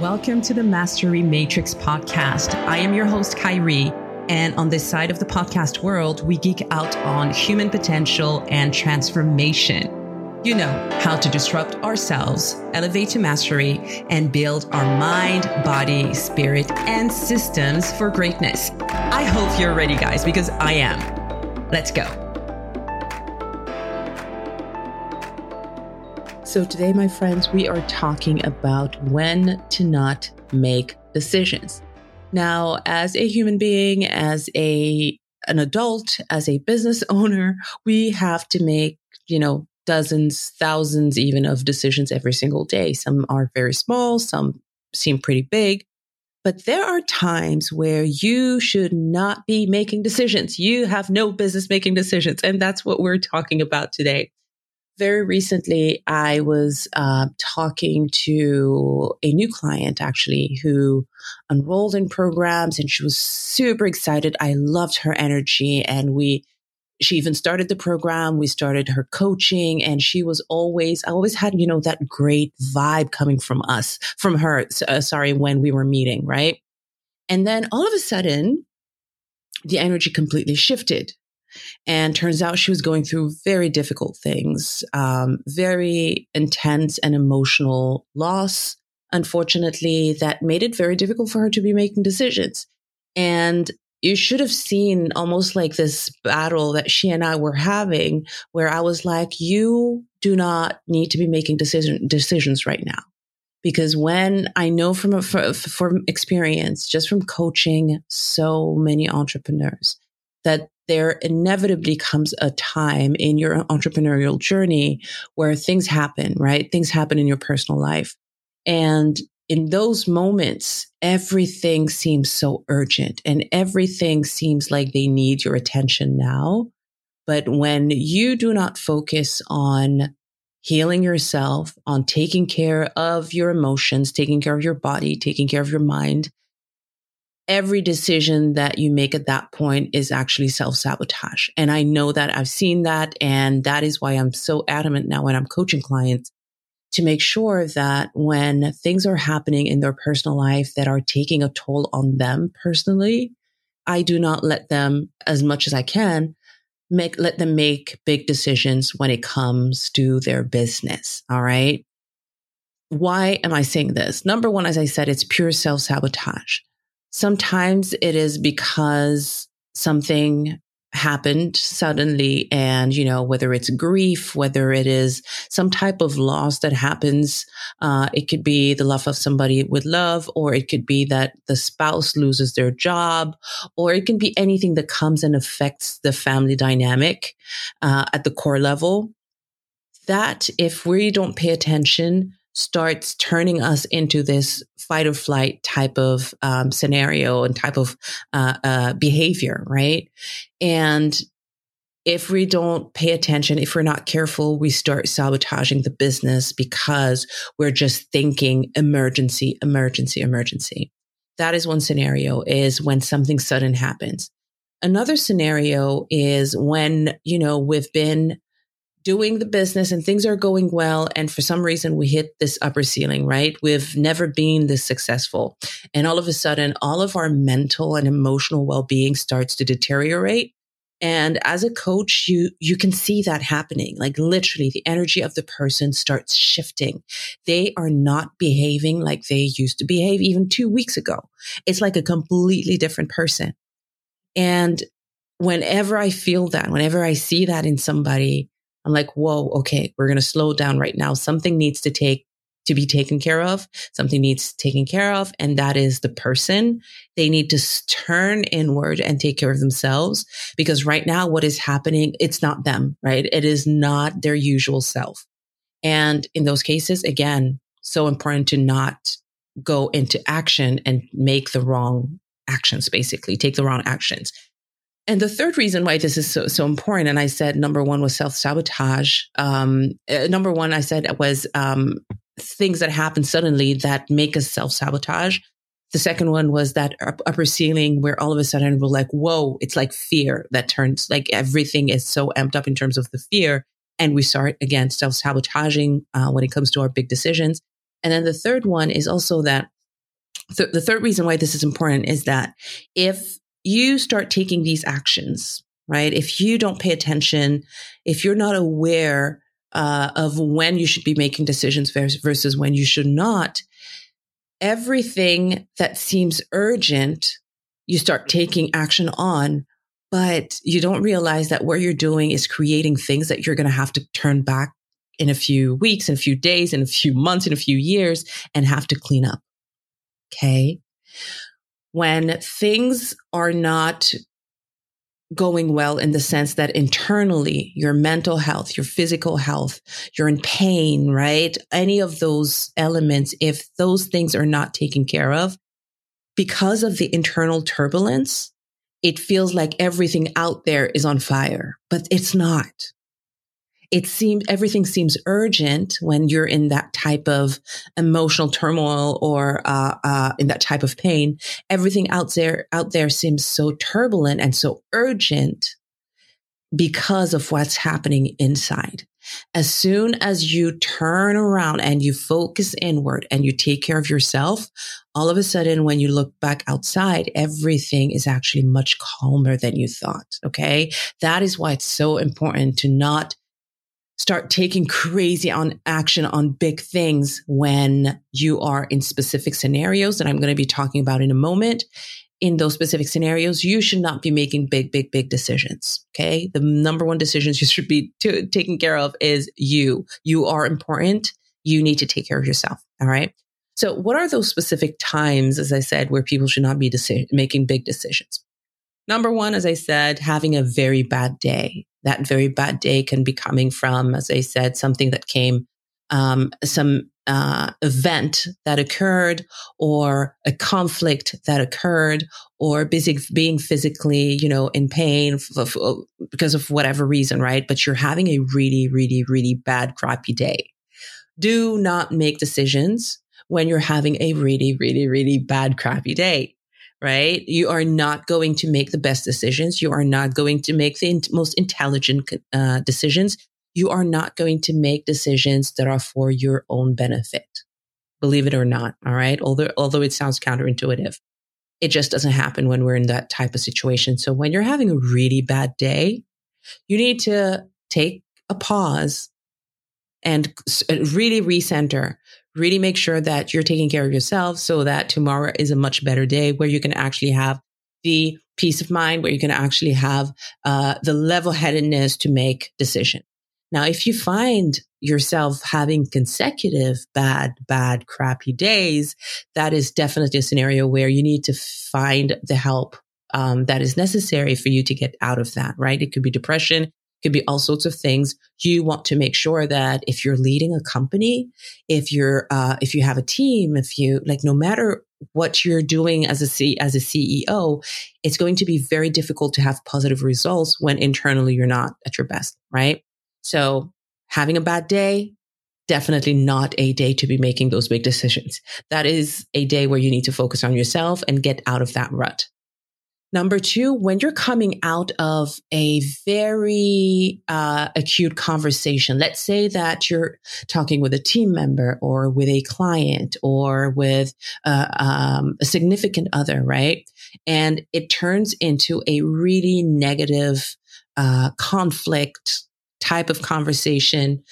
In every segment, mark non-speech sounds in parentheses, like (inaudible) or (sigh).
Welcome to the Mastery Matrix podcast. I am your host, Khairy. And on this side of the podcast world, we geek out on human potential and transformation. You know how to disrupt ourselves, elevate to mastery, and build our mind, body, spirit, and systems for greatness. I hope you're ready, guys, because I am. Let's go. So, today, my friends, we are talking about when to not make decisions. Now, as a human being, as a an adult, as a business (laughs) owner, we have to make, you know, dozens, thousands even of decisions every single day. Some are very small, some seem pretty big. But there are times where you should not be making decisions. You have no business making decisions. And that's what we're talking about today. Very recently, I was uh, talking to a new client actually who enrolled in programs and she was super excited. I loved her energy and we she even started the program. We started her coaching and she was always, I always had, you know, that great vibe coming from us, from her, uh, sorry, when we were meeting, right? And then all of a sudden, the energy completely shifted. And turns out she was going through very difficult things, um, very intense and emotional loss, unfortunately, that made it very difficult for her to be making decisions. And you should have seen almost like this battle that she and I were having where I was like, you do not need to be making decision, decisions right now. Because when I know from, from, from experience, just from coaching so many entrepreneurs, that there inevitably comes a time in your entrepreneurial journey where things happen, right? Things happen in your personal life. And in those moments, everything seems so urgent and everything seems like they need your attention now. But when you do not focus on healing yourself, on taking care of your emotions, taking care of your body, taking care of your mind, every decision that you make at that point is actually self sabotage. And I know that I've seen that. And that is why I'm so adamant now when I'm coaching clients to make sure that when things are happening in their personal life that are taking a toll on them personally, I do not let them, as much as I can, make, let them make big decisions when it comes to their business. All right. Why am I saying this? Number one, as I said, it's pure self sabotage. Sometimes it is because something happened suddenly and you know whether it's grief whether it is some type of loss that happens uh, it could be the love of somebody with love or it could be that the spouse loses their job or it can be anything that comes and affects the family dynamic uh, at the core level. That if we don't pay attention starts turning us into this fight or flight type of um, scenario and type of uh, uh, behavior, right? And if we don't pay attention, if we're not careful, we start sabotaging the business because we're just thinking emergency, emergency, emergency. That is one scenario is when something sudden happens. Another scenario is when, you know, we've been doing the business and things are going well. And for some reason, we hit this upper ceiling, right? We've never been this successful. And all of a sudden, all of our mental and emotional well being starts to deteriorate. And as a coach, you, you can see that happening. Like literally the energy of the person starts shifting. They are not behaving like they used to behave even two weeks ago. It's like a completely different person. And whenever I feel that, whenever I see that in somebody, I'm like, whoa, okay, we're going to slow down right now. Something needs to take to be taken care of. Something needs taken care of. And that is the person. They need to turn inward and take care of themselves because right now what is happening, it's not them, right? It is not their usual self. And in those cases, again, so important to not go into action and make the wrong actions, basically take the wrong actions. And the third reason why this is so, so important, and I said number one was self sabotage. Um, uh, number one, I said was um, things that happen suddenly that make us self sabotage. The second one was that upper ceiling where all of a sudden we're like, whoa, it's like fear that turns like everything is so amped up in terms of the fear. And we start again self sabotaging uh, when it comes to our big decisions. And then the third one is also that th- the third reason why this is important is that if you start taking these actions, right? If you don't pay attention, if you're not aware uh, of when you should be making decisions versus when you should not, everything that seems urgent, you start taking action on, but you don't realize that what you're doing is creating things that you're going to have to turn back in a few weeks, in a few days, in a few months, in a few years, and have to clean up. Okay. When things are not going well in the sense that internally, your mental health, your physical health, you're in pain, right? Any of those elements, if those things are not taken care of, because of the internal turbulence, it feels like everything out there is on fire, but it's not it seems everything seems urgent when you're in that type of emotional turmoil or uh, uh, in that type of pain. Everything out there out there seems so turbulent and so urgent because of what's happening inside. As soon as you turn around and you focus inward and you take care of yourself, all of a sudden, when you look back outside, everything is actually much calmer than you thought. Okay. That is why it's so important to not start taking crazy on action on big things when you are in specific scenarios that I'm going to be talking about in a moment. In those specific scenarios, you should not be making big, big, big decisions. Okay. The number one decisions you should be taking care of is you. You are important. You need to take care of yourself. All right. So what are those specific times, as I said, where people should not be deci- making big decisions? Number one, as I said, having a very bad day that very bad day can be coming from, as I said, something that came, um, some uh, event that occurred or a conflict that occurred or busy being physically, you know, in pain f- f- because of whatever reason, right? But you're having a really, really, really bad, crappy day. Do not make decisions when you're having a really, really, really bad, crappy day right? You are not going to make the best decisions. You are not going to make the in- most intelligent uh, decisions. You are not going to make decisions that are for your own benefit. Believe it or not. All right. Although, although it sounds counterintuitive, it just doesn't happen when we're in that type of situation. So when you're having a really bad day, you need to take a pause and really recenter, really make sure that you're taking care of yourself so that tomorrow is a much better day where you can actually have the peace of mind, where you can actually have uh, the level headedness to make decision. Now, if you find yourself having consecutive bad, bad, crappy days, that is definitely a scenario where you need to find the help um, that is necessary for you to get out of that, right? It could be depression could be all sorts of things. You want to make sure that if you're leading a company, if you're, uh, if you have a team, if you like, no matter what you're doing as a C, as a CEO, it's going to be very difficult to have positive results when internally you're not at your best, right? So having a bad day, definitely not a day to be making those big decisions. That is a day where you need to focus on yourself and get out of that rut. Number two, when you're coming out of a very uh, acute conversation, let's say that you're talking with a team member or with a client or with uh, um, a significant other, right? And it turns into a really negative uh, conflict type of conversation.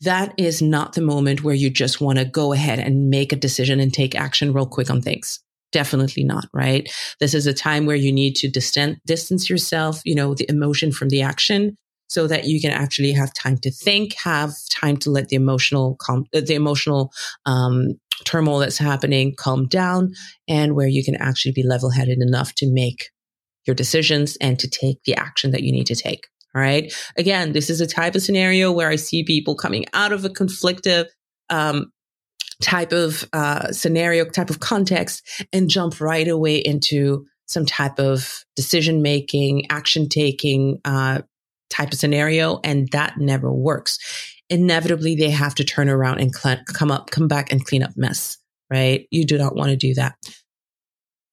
That is not the moment where you just want to go ahead and make a decision and take action real quick on things definitely not right? This is a time where you need to distance distance yourself you know the emotion from the action so that you can actually have time to think have time to let the emotional calm uh, the emotional um, turmoil that's happening calm down and where you can actually be level headed enough to make your decisions and to take the action that you need to take all right? Again this is a type of scenario where i see people coming out of a conflictive um, type of uh, scenario, type of context, and jump right away into some type of decision making, action taking uh, type of scenario, and that never works. Inevitably, they have to turn around and cl- come up, come back, and clean up mess. Right? You do not want to do that.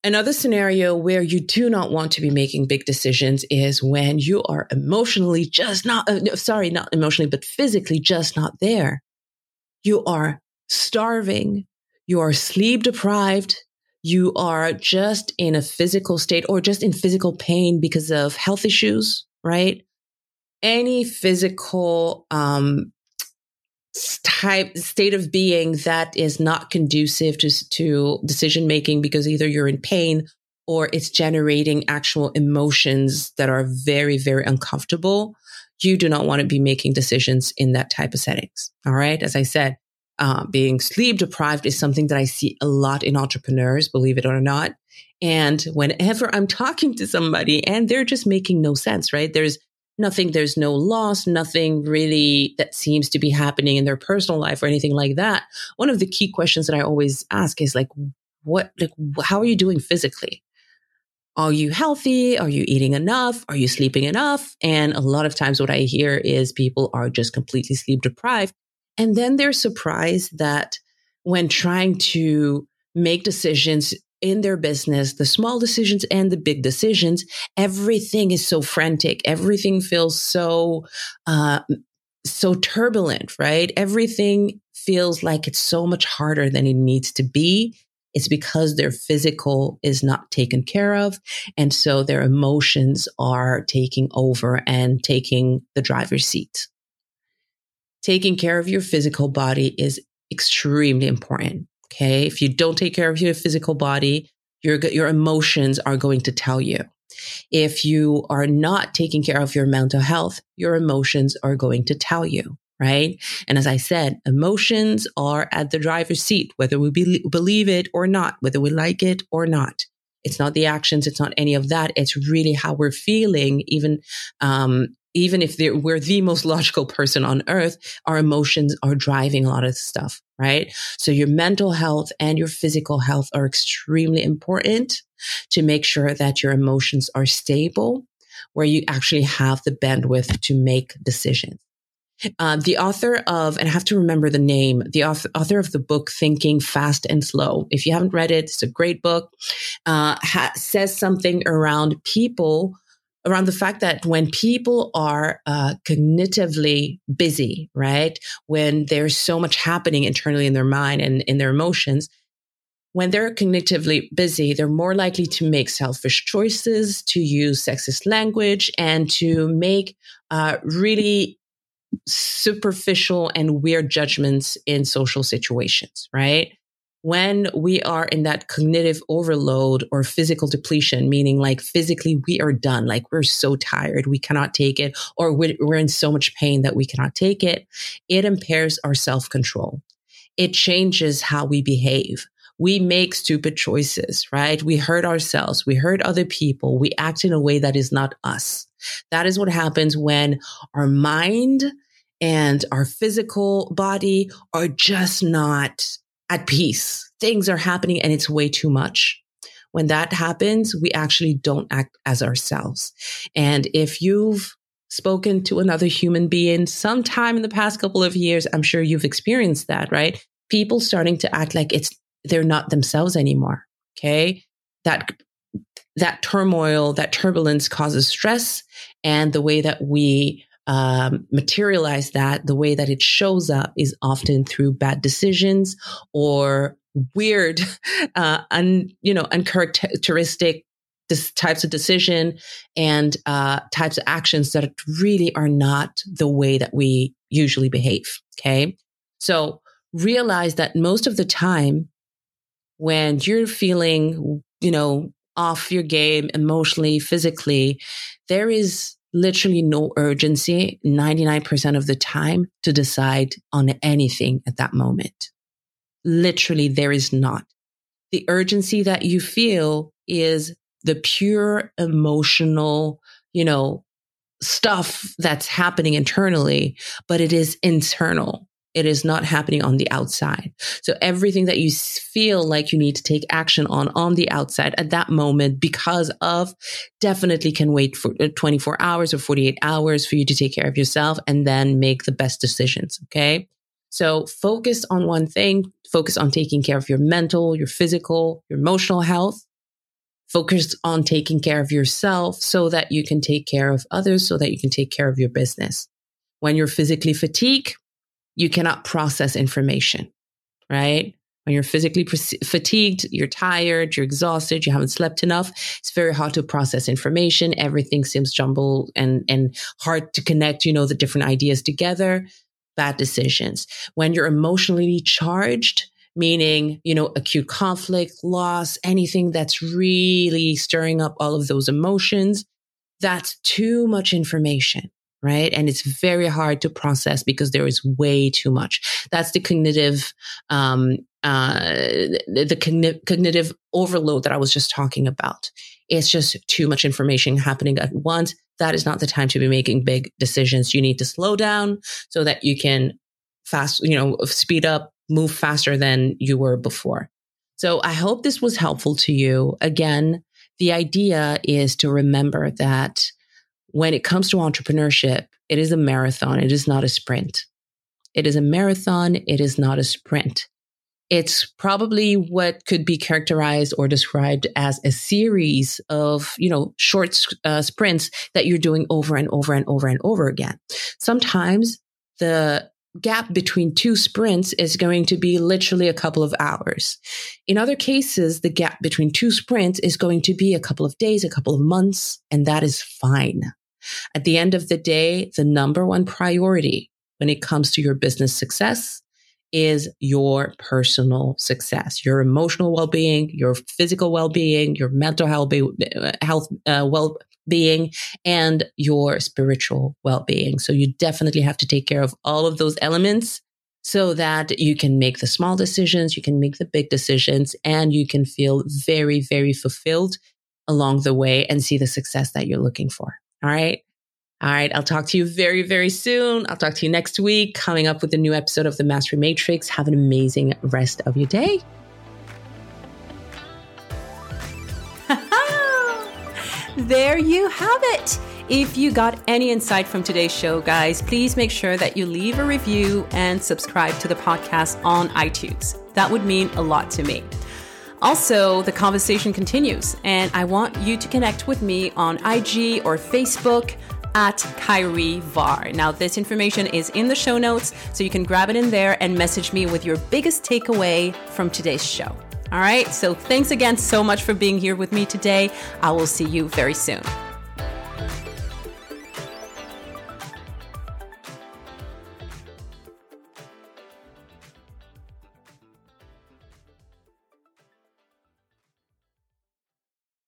Another scenario where you do not want to be making big decisions is when you are emotionally just not, uh, sorry, not emotionally, but physically just not there. You are starving, you are sleep deprived, you are just in a physical state or just in physical pain because of health issues, right? Any physical um, type state of being that is not conducive to, to decision making because either you're in pain or it's generating actual emotions that are very, very uncomfortable, you do not want to be making decisions in that type of settings. All right. As I said, uh, being sleep deprived is something that I see a lot in entrepreneurs, believe it or not. And whenever I'm (laughs) talking to somebody and they're just making no sense, right? There's nothing, there's no loss, nothing really that seems to be happening in their personal life or anything like that. One of the key questions that I always ask is like, what, like, how are you doing physically? Are you healthy? Are you eating enough? Are you sleeping enough? And a lot of times what I hear is people are just completely sleep deprived. And then they're surprised that when trying to make decisions in their business, the small decisions and the big decisions, everything is so frantic. Everything feels so, uh, so turbulent, right? Everything feels like it's so much harder than it needs to be. It's because their physical is not taken care of. And so their emotions are taking over and taking the driver's seat. Taking care of your physical body is extremely important. Okay. If you don't take care of your physical body, your, your emotions are going to tell you. If you are not taking care of your mental health, your emotions are going to tell you right? And as I said, emotions are at the driver's seat, whether we be- believe it or not, whether we like it or not. It's not the actions. It's not any of that. It's really how we're feeling, even, um, even if we're the most logical person on earth, our emotions are driving a lot of stuff, right? So your mental health and your physical health are extremely important to make sure that your emotions are stable, where you actually have the bandwidth to make decisions. Uh, the author of, and I have to remember the name, the author, author, of the book Thinking Fast and Slow. If you haven't read it, it's a great book. Uh, ha- says something around people, around the fact that when people are uh, cognitively busy, right, when there's so much happening internally in their mind and in their emotions, when they're cognitively busy, they're more likely to make selfish choices, to use sexist language, and to make uh, really superficial and weird judgments in social situations, right? When we are in that cognitive overload or physical depletion, meaning like physically we are done, like we're so tired, we cannot take it, or we're in so much pain that we cannot take it, it impairs our self control. It changes how we behave we make stupid choices, right? We hurt ourselves. We hurt other people. We act in a way that is not us. That is what happens when our mind and our physical body are just not at peace. Things are happening and it's way too much. When that happens, we actually don't act as ourselves. And if you've spoken to another human being sometime in the past couple of years, I'm sure you've experienced that, right? People starting to act like it's they're not themselves anymore. Okay. That that turmoil, that turbulence causes stress and the way that we um, materialize that, the way that it shows up is often through bad decisions or weird, (laughs) uh, un, you know, uncharacteristic types of decision and uh, types of actions that really are not the way that we usually behave. Okay. So realize that most of the time when you're feeling, you know, off your game emotionally, physically, there is literally no urgency 99% of the time to decide on anything at that moment. Literally, there is not. The urgency that you feel is the pure emotional, you know, stuff that's happening internally, but it is internal. It is not happening on the outside. So everything that you feel like you need to take action on on the outside at that moment because of definitely can wait for uh, 24 hours or 48 hours for you to take care of yourself and then make the best decisions. Okay. So focus on one thing, focus on taking care of your mental, your physical, your emotional health. Focus on taking care of yourself so that you can take care of others, so that you can take care of your business. When you're physically fatigued, you cannot process information, right? When you're physically fatigued, you're tired, you're exhausted, you haven't slept enough. It's very hard to process information. Everything seems jumbled and, and hard to connect, you know, the different ideas together. Bad decisions. When you're emotionally charged, meaning, you know, acute conflict, loss, anything that's really stirring up all of those emotions, that's too much information right? And it's very hard to process because there is way too much. That's the cognitive, um, uh, the cogn- cognitive overload that I was just talking about. It's just too much information happening at once. That is not the time to be making big decisions. You need to slow down so that you can fast, you know, speed up, move faster than you were before. So I hope this was helpful to you. Again, the idea is to remember that when it comes to entrepreneurship, it is a marathon. It is not a sprint. It is a marathon. It is not a sprint. It's probably what could be characterized or described as a series of, you know, short uh, sprints that you're doing over and over and over and over again. Sometimes the gap between two sprints is going to be literally a couple of hours. In other cases, the gap between two sprints is going to be a couple of days, a couple of months, and that is fine. At the end of the day, the number one priority when it comes to your business success is your personal success, your emotional well-being, your physical well-being, your mental health, health uh, well-being, and your spiritual well-being. So you definitely have to take care of all of those elements so that you can make the small decisions, you can make the big decisions, and you can feel very, very fulfilled along the way and see the success that you're looking for. All right. All right. I'll talk to you very, very soon. I'll talk to you next week, coming up with a new episode of the Mastery Matrix. Have an amazing rest of your day. (laughs) there you have it. If you got any insight from today's show, guys, please make sure that you leave a review and subscribe to the podcast on iTunes. That would mean a lot to me. Also, the conversation continues, and I want you to connect with me on IG or Facebook at Khairy Varre. Now, this information is in the show notes, so you can grab it in there and message me with your biggest takeaway from today's show. All right, so thanks again so much for being here with me today. I will see you very soon.